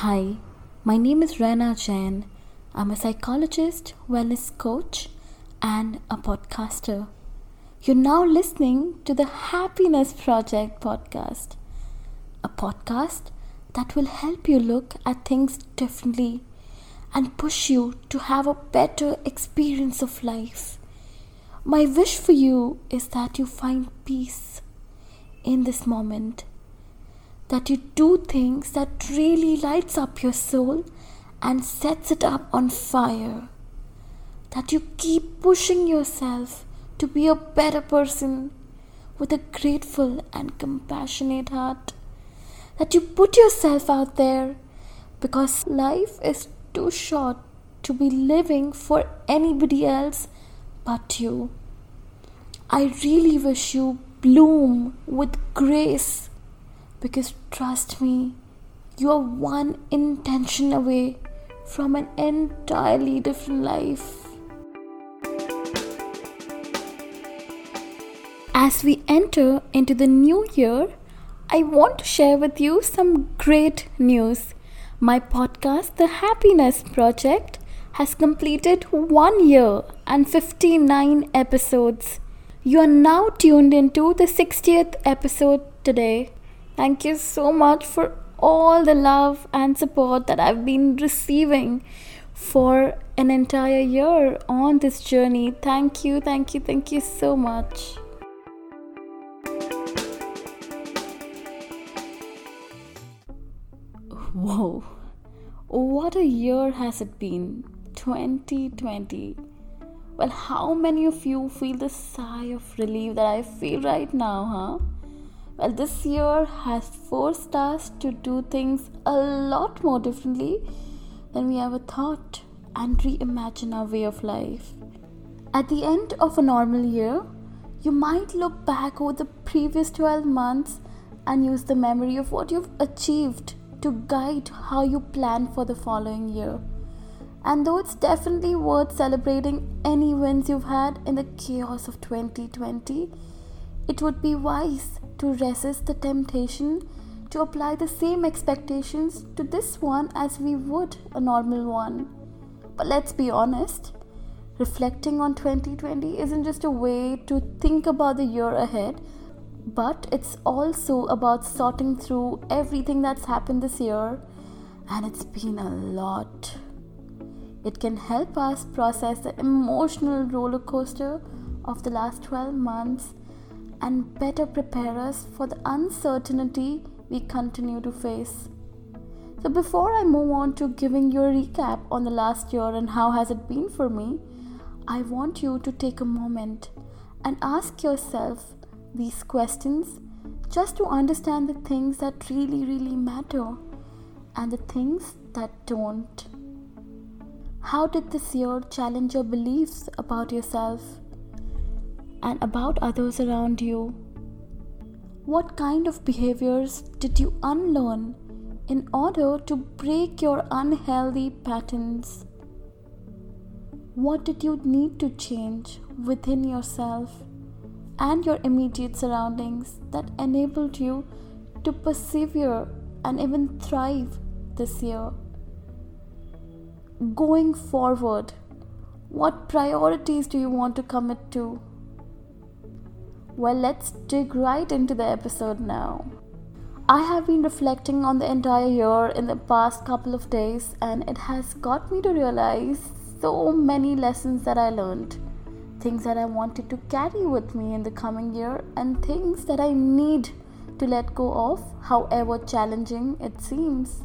Hi, my name is Rena Jain. I'm a psychologist, wellness coach, and a podcaster. You're now listening to the Happiness Project podcast, a podcast that will help you look at things differently and push you to have a better experience of life. My wish for you is that you find peace in this moment that you do things that really lights up your soul and sets it up on fire that you keep pushing yourself to be a better person with a grateful and compassionate heart that you put yourself out there because life is too short to be living for anybody else but you. I really wish you bloom with grace because trust me, you are one intention away from an entirely different life. As we enter into the new year, I want to share with you some great news. My podcast, The Happiness Project, has completed one year and 59 episodes. You are now tuned into the 60th episode today. Thank you so much for all the love and support that I've been receiving for an entire year on this journey. Thank you, thank you, thank you so much. Whoa, what a year has it been! 2020. Well, how many of you feel the sigh of relief that I feel right now, huh? Well, this year has forced us to do things a lot more differently than we ever thought and reimagine our way of life. At the end of a normal year, you might look back over the previous 12 months and use the memory of what you've achieved to guide how you plan for the following year. And though it's definitely worth celebrating any wins you've had in the chaos of 2020, it would be wise to resist the temptation to apply the same expectations to this one as we would a normal one. But let's be honest, reflecting on 2020 isn't just a way to think about the year ahead, but it's also about sorting through everything that's happened this year, and it's been a lot. It can help us process the emotional roller coaster of the last 12 months and better prepare us for the uncertainty we continue to face. So before I move on to giving you a recap on the last year and how has it been for me, I want you to take a moment and ask yourself these questions just to understand the things that really really matter and the things that don't. How did this year challenge your beliefs about yourself? And about others around you? What kind of behaviors did you unlearn in order to break your unhealthy patterns? What did you need to change within yourself and your immediate surroundings that enabled you to persevere and even thrive this year? Going forward, what priorities do you want to commit to? Well, let's dig right into the episode now. I have been reflecting on the entire year in the past couple of days, and it has got me to realize so many lessons that I learned. Things that I wanted to carry with me in the coming year, and things that I need to let go of, however challenging it seems.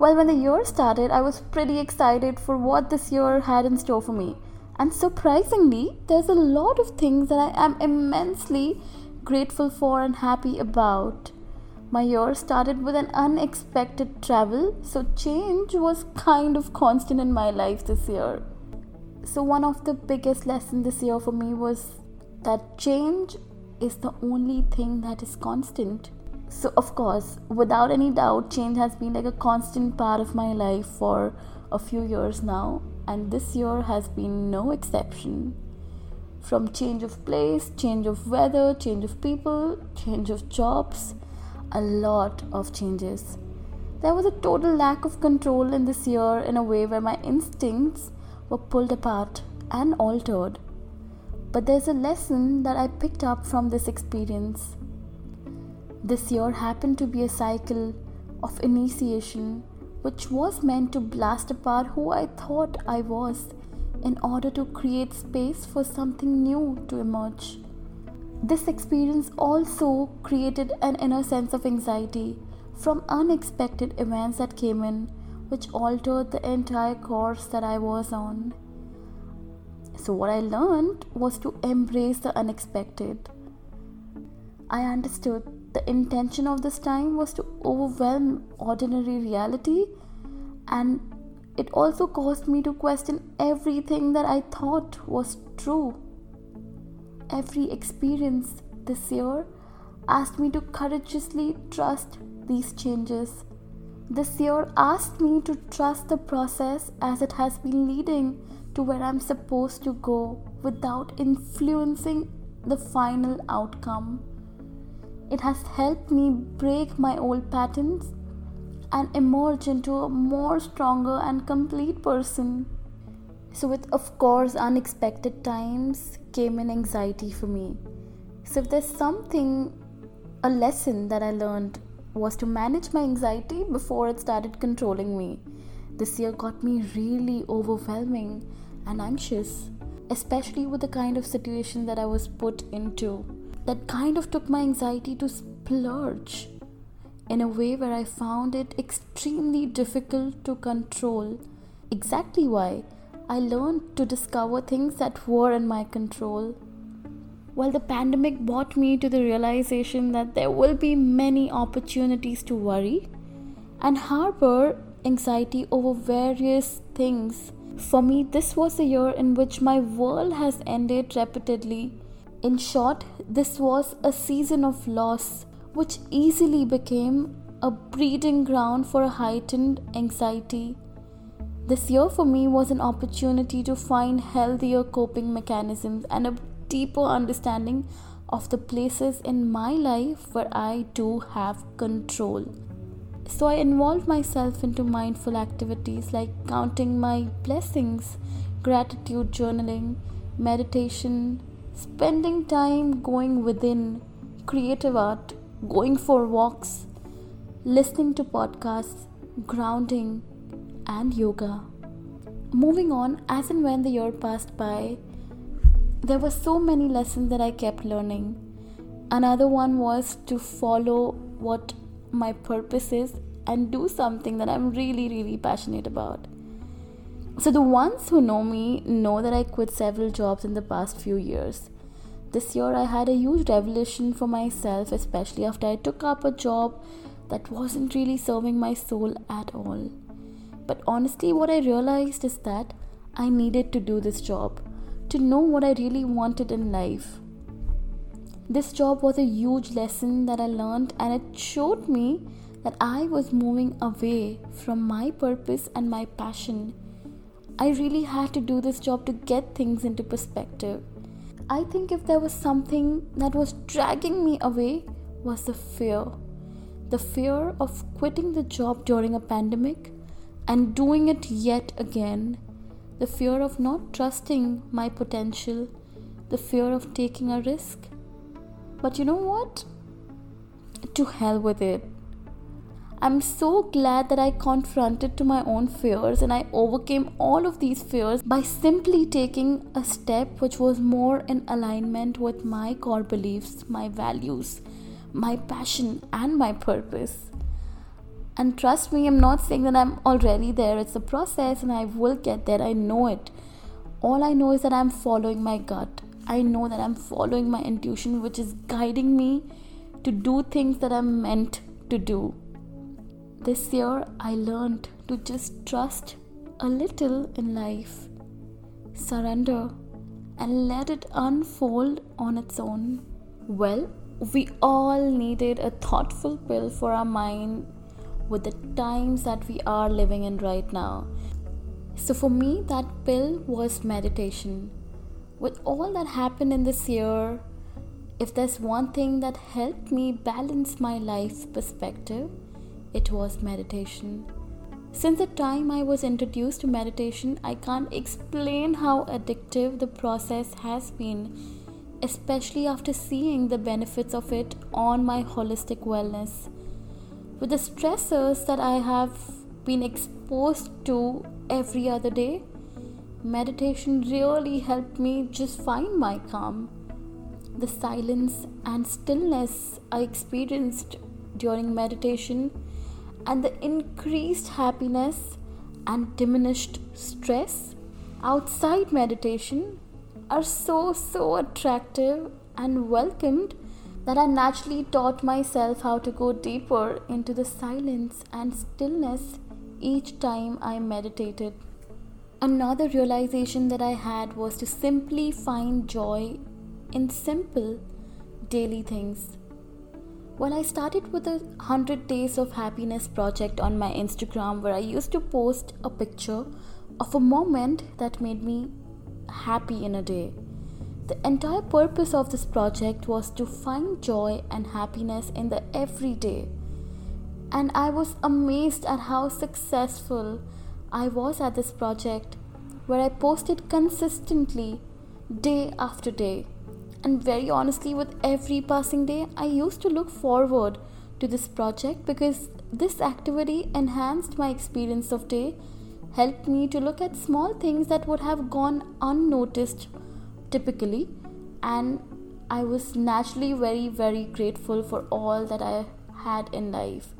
Well, when the year started, I was pretty excited for what this year had in store for me. And surprisingly, there's a lot of things that I am immensely grateful for and happy about. My year started with an unexpected travel, so change was kind of constant in my life this year. So, one of the biggest lessons this year for me was that change is the only thing that is constant. So, of course, without any doubt, change has been like a constant part of my life for a few years now and this year has been no exception. From change of place, change of weather, change of people, change of jobs, a lot of changes. There was a total lack of control in this year in a way where my instincts were pulled apart and altered. But there's a lesson that I picked up from this experience. This year happened to be a cycle of initiation which was meant to blast apart who I thought I was in order to create space for something new to emerge. This experience also created an inner sense of anxiety from unexpected events that came in, which altered the entire course that I was on. So, what I learned was to embrace the unexpected. I understood the intention of this time was to overwhelm ordinary reality, and it also caused me to question everything that I thought was true. Every experience this year asked me to courageously trust these changes. This year asked me to trust the process as it has been leading to where I'm supposed to go without influencing the final outcome. It has helped me break my old patterns and emerge into a more stronger and complete person. So, with of course unexpected times came an anxiety for me. So, if there's something, a lesson that I learned was to manage my anxiety before it started controlling me. This year got me really overwhelming and anxious, especially with the kind of situation that I was put into. That kind of took my anxiety to splurge in a way where I found it extremely difficult to control. Exactly why I learned to discover things that were in my control. While the pandemic brought me to the realization that there will be many opportunities to worry and harbor anxiety over various things. For me, this was a year in which my world has ended repeatedly. In short, this was a season of loss which easily became a breeding ground for a heightened anxiety. This year for me was an opportunity to find healthier coping mechanisms and a deeper understanding of the places in my life where I do have control. So I involved myself into mindful activities like counting my blessings, gratitude journaling, meditation, spending time going within, creative art, going for walks, listening to podcasts, grounding, and yoga. Moving on, as and when the year passed by, there were so many lessons that I kept learning. Another one was to follow what my purpose is and do something that I'm really, really passionate about. So, the ones who know me know that I quit several jobs in the past few years. This year, I had a huge revelation for myself, especially after I took up a job that wasn't really serving my soul at all. But honestly, what I realized is that I needed to do this job to know what I really wanted in life. This job was a huge lesson that I learned, and it showed me that I was moving away from my purpose and my passion. I really had to do this job to get things into perspective. I think if there was something that was dragging me away was the fear. The fear of quitting the job during a pandemic and doing it yet again. The fear of not trusting my potential. The fear of taking a risk. But you know what? To hell with it. I'm so glad that I confronted to my own fears and I overcame all of these fears by simply taking a step which was more in alignment with my core beliefs, my values, my passion, and my purpose. And trust me, I'm not saying that I'm already there. It's a process and I will get there. I know it. All I know is that I'm following my gut. I know that I'm following my intuition, which is guiding me to do things that I'm meant to do. This year, I learned to just trust a little in life, surrender, and let it unfold on its own. Well, we all needed a thoughtful pill for our mind with the times that we are living in right now. So, for me, that pill was meditation. With all that happened in this year, if there's one thing that helped me balance my life perspective, it was meditation. Since the time I was introduced to meditation, I can't explain how addictive the process has been, especially after seeing the benefits of it on my holistic wellness. With the stressors that I have been exposed to every other day, meditation really helped me just find my calm. The silence and stillness I experienced during meditation and the increased happiness and diminished stress outside meditation are so so attractive and welcomed that I naturally taught myself how to go deeper into the silence and stillness each time I meditated. Another realization that I had was to simply find joy in simple daily things. Well, I started with a 100 Days of Happiness project on my Instagram where I used to post a picture of a moment that made me happy in a day. The entire purpose of this project was to find joy and happiness in the everyday. And I was amazed at how successful I was at this project, where I posted consistently day after day. And very honestly, with every passing day, I used to look forward to this project because this activity enhanced my experience of day, helped me to look at small things that would have gone unnoticed typically, and I was naturally very, very grateful for all that I had in life.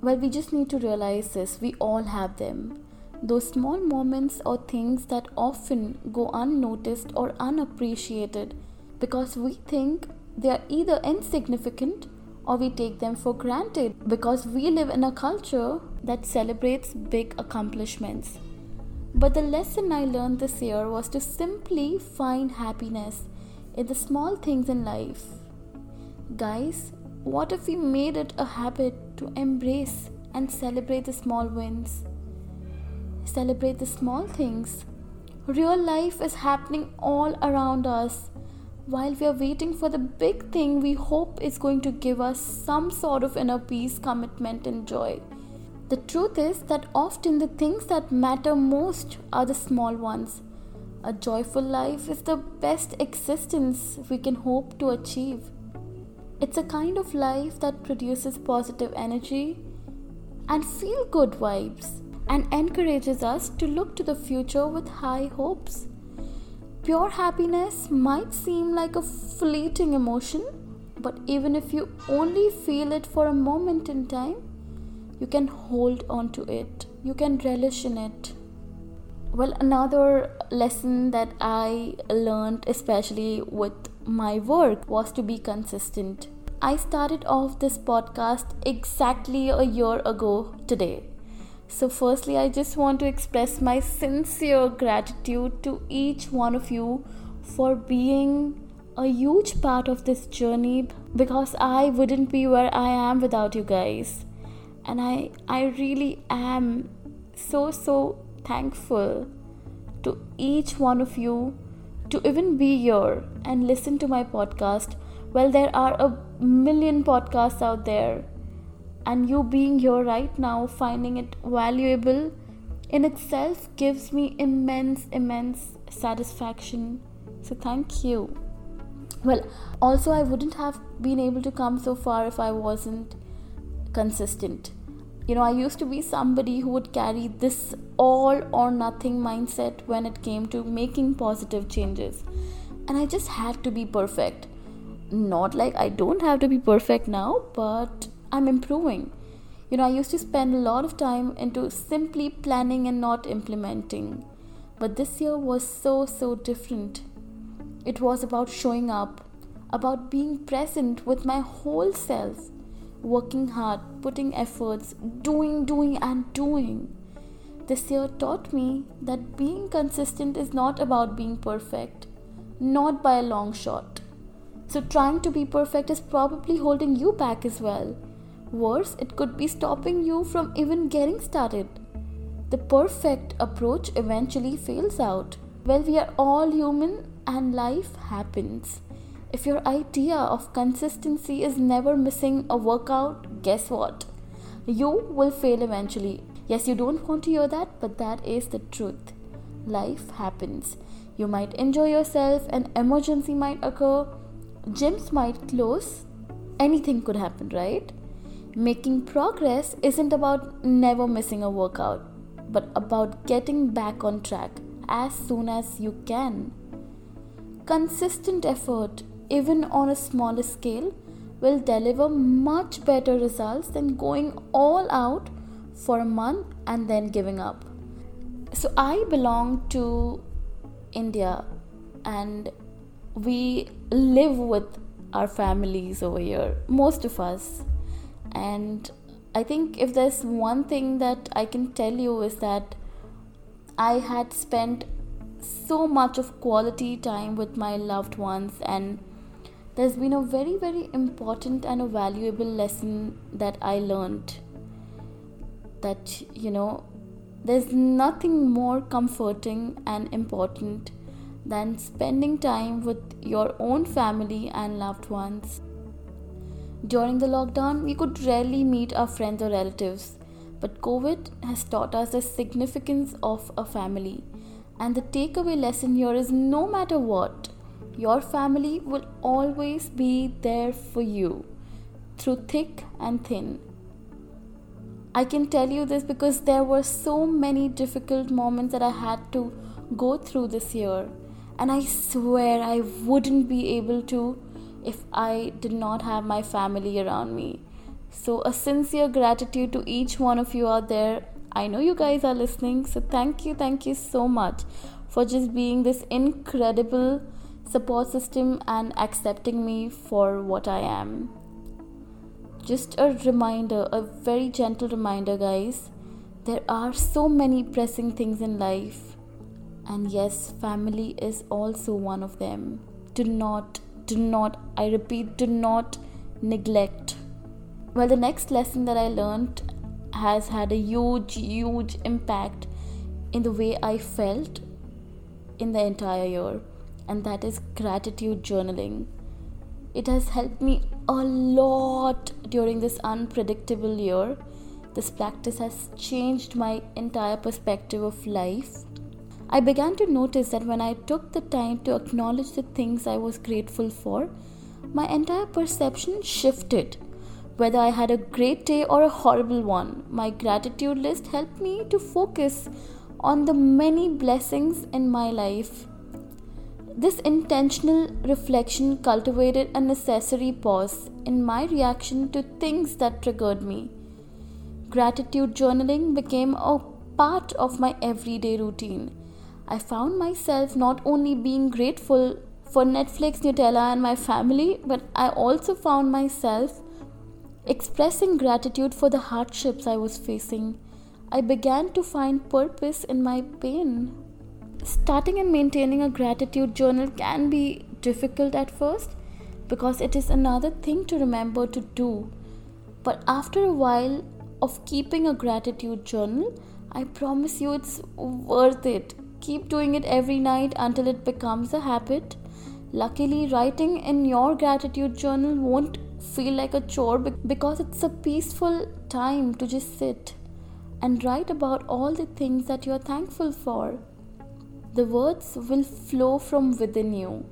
Well, we just need to realize this. We all have them those small moments or things that often go unnoticed or unappreciated because we think they are either insignificant or we take them for granted because we live in a culture that celebrates big accomplishments. But the lesson I learned this year was to simply find happiness in the small things in life. Guys, what if we made it a habit to embrace and celebrate the small wins? Celebrate the small things. Real life is happening all around us while we are waiting for the big thing we hope is going to give us some sort of inner peace, commitment, and joy. The truth is that often the things that matter most are the small ones. A joyful life is the best existence we can hope to achieve. It's a kind of life that produces positive energy and feel good vibes and encourages us to look to the future with high hopes. Pure happiness might seem like a fleeting emotion, but even if you only feel it for a moment in time, you can hold on to it, you can relish in it. Well, another lesson that I learned, especially with my work, was to be consistent. I started off this podcast exactly a year ago today so, firstly, I just want to express my sincere gratitude to each one of you for being a huge part of this journey because I wouldn't be where I am without you guys. And I I really am so so thankful to each one of you to even be here and listen to my podcast. Well, there are a million podcasts out there and you being here right now finding it valuable in itself gives me immense immense satisfaction. So thank you. Well also i wouldn't have been able to come so far if i wasn't consistent. You know i used to be somebody who would carry this all or nothing mindset when it came to making positive changes. And i just had to be perfect. Not like i don't have to be perfect now but I'm improving. You know, I used to spend a lot of time into simply planning and not implementing. But this year was so, so different. It was about showing up, about being present with my whole self, working hard, putting efforts, doing, doing, and doing. This year taught me that being consistent is not about being perfect, not by a long shot. So, trying to be perfect is probably holding you back as well Worse, it could be stopping you from even getting started. The perfect approach eventually fails out. Well, we are all human and life happens. If your idea of consistency is never missing a workout, guess what? You will fail eventually. Yes, you don't want to hear that, but that is the truth. Life happens. You might enjoy yourself, an emergency might occur, gyms might close, anything could happen, right? Making progress isn't about never missing a workout, but about getting back on track as soon as you can. Consistent effort, even on a smaller scale, will deliver much better results than going all out for a month and then giving up. So, I belong to India and we live with our families over here, most of us and I think if there's one thing that I can tell you is that I had spent so much of quality time with my loved ones and there's been a very very important and a valuable lesson that I learned that you know there's nothing more comforting and important than spending time with your own family and loved ones during the lockdown, we could rarely meet our friends or relatives, but COVID has taught us the significance of a family. And the takeaway lesson here is no matter what, your family will always be there for you through thick and thin. I can tell you this because there were so many difficult moments that I had to go through this year, and I swear I wouldn't be able to if I did not have my family around me. So, a sincere gratitude to each one of you out there. I know you guys are listening, so thank you, thank you so much for just being this incredible support system and accepting me for what I am. Just a reminder, a very gentle reminder, guys. There are so many pressing things in life, and yes, family is also one of them. Do not do not, I repeat, do not neglect. Well, the next lesson that I learned has had a huge, huge impact in the way I felt in the entire year, and that is gratitude journaling. It has helped me a lot during this unpredictable year. This practice has changed my entire perspective of life I began to notice that when I took the time to acknowledge the things I was grateful for, my entire perception shifted. Whether I had a great day or a horrible one, my gratitude list helped me to focus on the many blessings in my life. This intentional reflection cultivated a necessary pause in my reaction to things that triggered me. Gratitude journaling became a part of my everyday routine I found myself not only being grateful for Netflix, Nutella, and my family, but I also found myself expressing gratitude for the hardships I was facing. I began to find purpose in my pain. Starting and maintaining a gratitude journal can be difficult at first because it is another thing to remember to do. But after a while of keeping a gratitude journal, I promise you it's worth it Keep doing it every night until it becomes a habit. Luckily, writing in your gratitude journal won't feel like a chore because it's a peaceful time to just sit and write about all the things that you're thankful for. The words will flow from within you,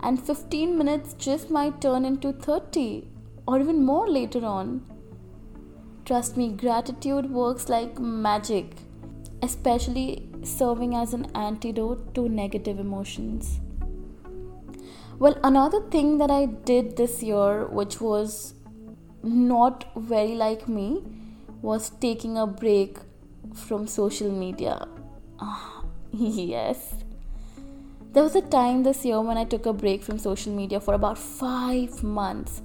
and 15 minutes just might turn into 30 or even more later on. Trust me, gratitude works like magic, especially serving as an antidote to negative emotions. Well, another thing that I did this year, which was not very like me, was taking a break from social media. yes. There was a time this year when I took a break from social media for about five months.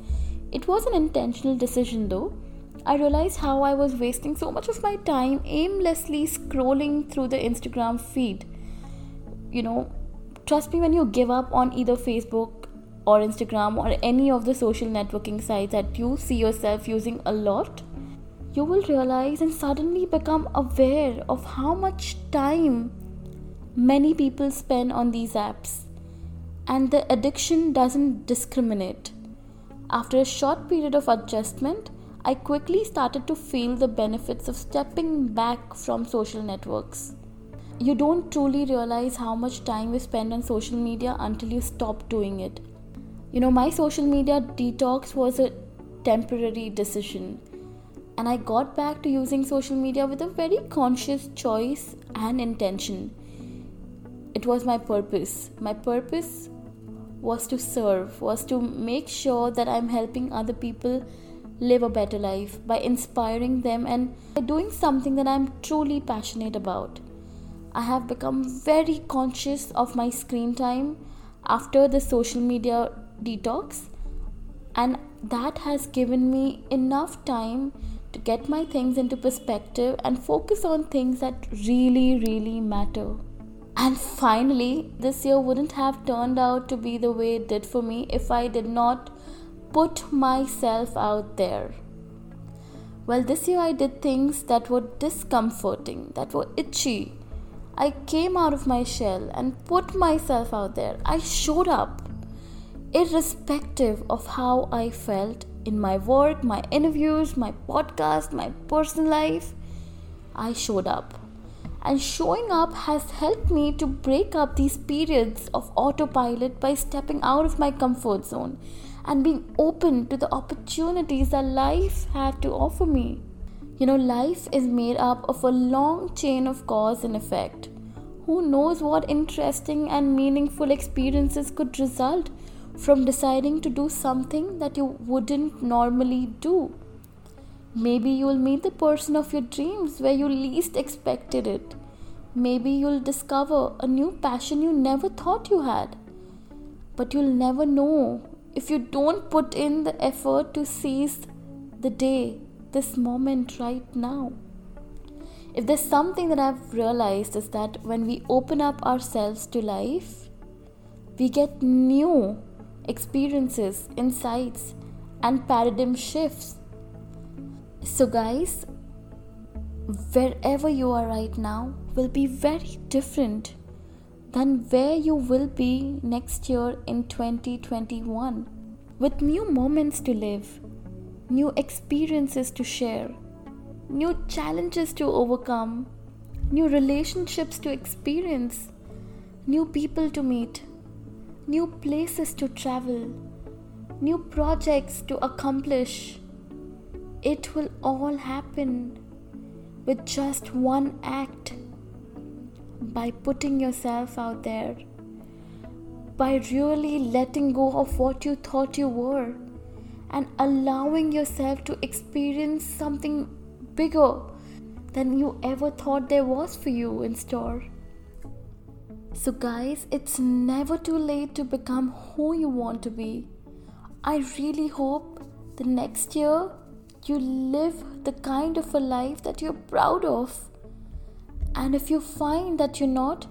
It was an intentional decision though I realized how I was wasting so much of my time aimlessly scrolling through the Instagram feed. You know, trust me when you give up on either Facebook or Instagram or any of the social networking sites that you see yourself using a lot, you will realize and suddenly become aware of how much time many people spend on these apps. And the addiction doesn't discriminate. After a short period of adjustment, I quickly started to feel the benefits of stepping back from social networks. You don't truly realize how much time you spend on social media until you stop doing it. You know, my social media detox was a temporary decision, and I got back to using social media with a very conscious choice and intention. It was my purpose. My purpose was to serve, was to make sure that I'm helping other people live a better life by inspiring them and by doing something that I'm truly passionate about. I have become very conscious of my screen time after the social media detox, and that has given me enough time to get my things into perspective and focus on things that really, really matter. And finally, this year wouldn't have turned out to be the way it did for me if I did not put myself out there. Well, this year I did things that were discomforting, that were itchy. I came out of my shell and put myself out there. I showed up, irrespective of how I felt in my work, my interviews, my podcast, my personal life. I showed up. And showing up has helped me to break up these periods of autopilot by stepping out of my comfort zone and being open to the opportunities that life had to offer me. You know, life is made up of a long chain of cause and effect. Who knows what interesting and meaningful experiences could result from deciding to do something that you wouldn't normally do? Maybe you'll meet the person of your dreams where you least expected it. Maybe you'll discover a new passion you never thought you had. But you'll never know if you don't put in the effort to seize the day, this moment right now. If there's something that I've realized is that when we open up ourselves to life, we get new experiences, insights, and paradigm shifts. So, guys, wherever you are right now will be very different than where you will be next year in 2021. With new moments to live, new experiences to share, new challenges to overcome, new relationships to experience, new people to meet, new places to travel, new projects to accomplish. It will all happen with just one act by putting yourself out there, by really letting go of what you thought you were and allowing yourself to experience something bigger than you ever thought there was for you in store. So, guys, it's never too late to become who you want to be. I really hope the next year you live the kind of a life that you're proud of and if you find that you're not,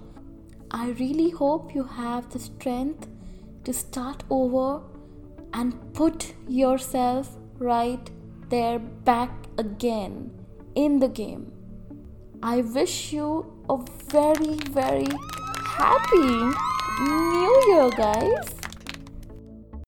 I really hope you have the strength to start over and put yourself right there back again in the game. I wish you a very, very happy new year, guys.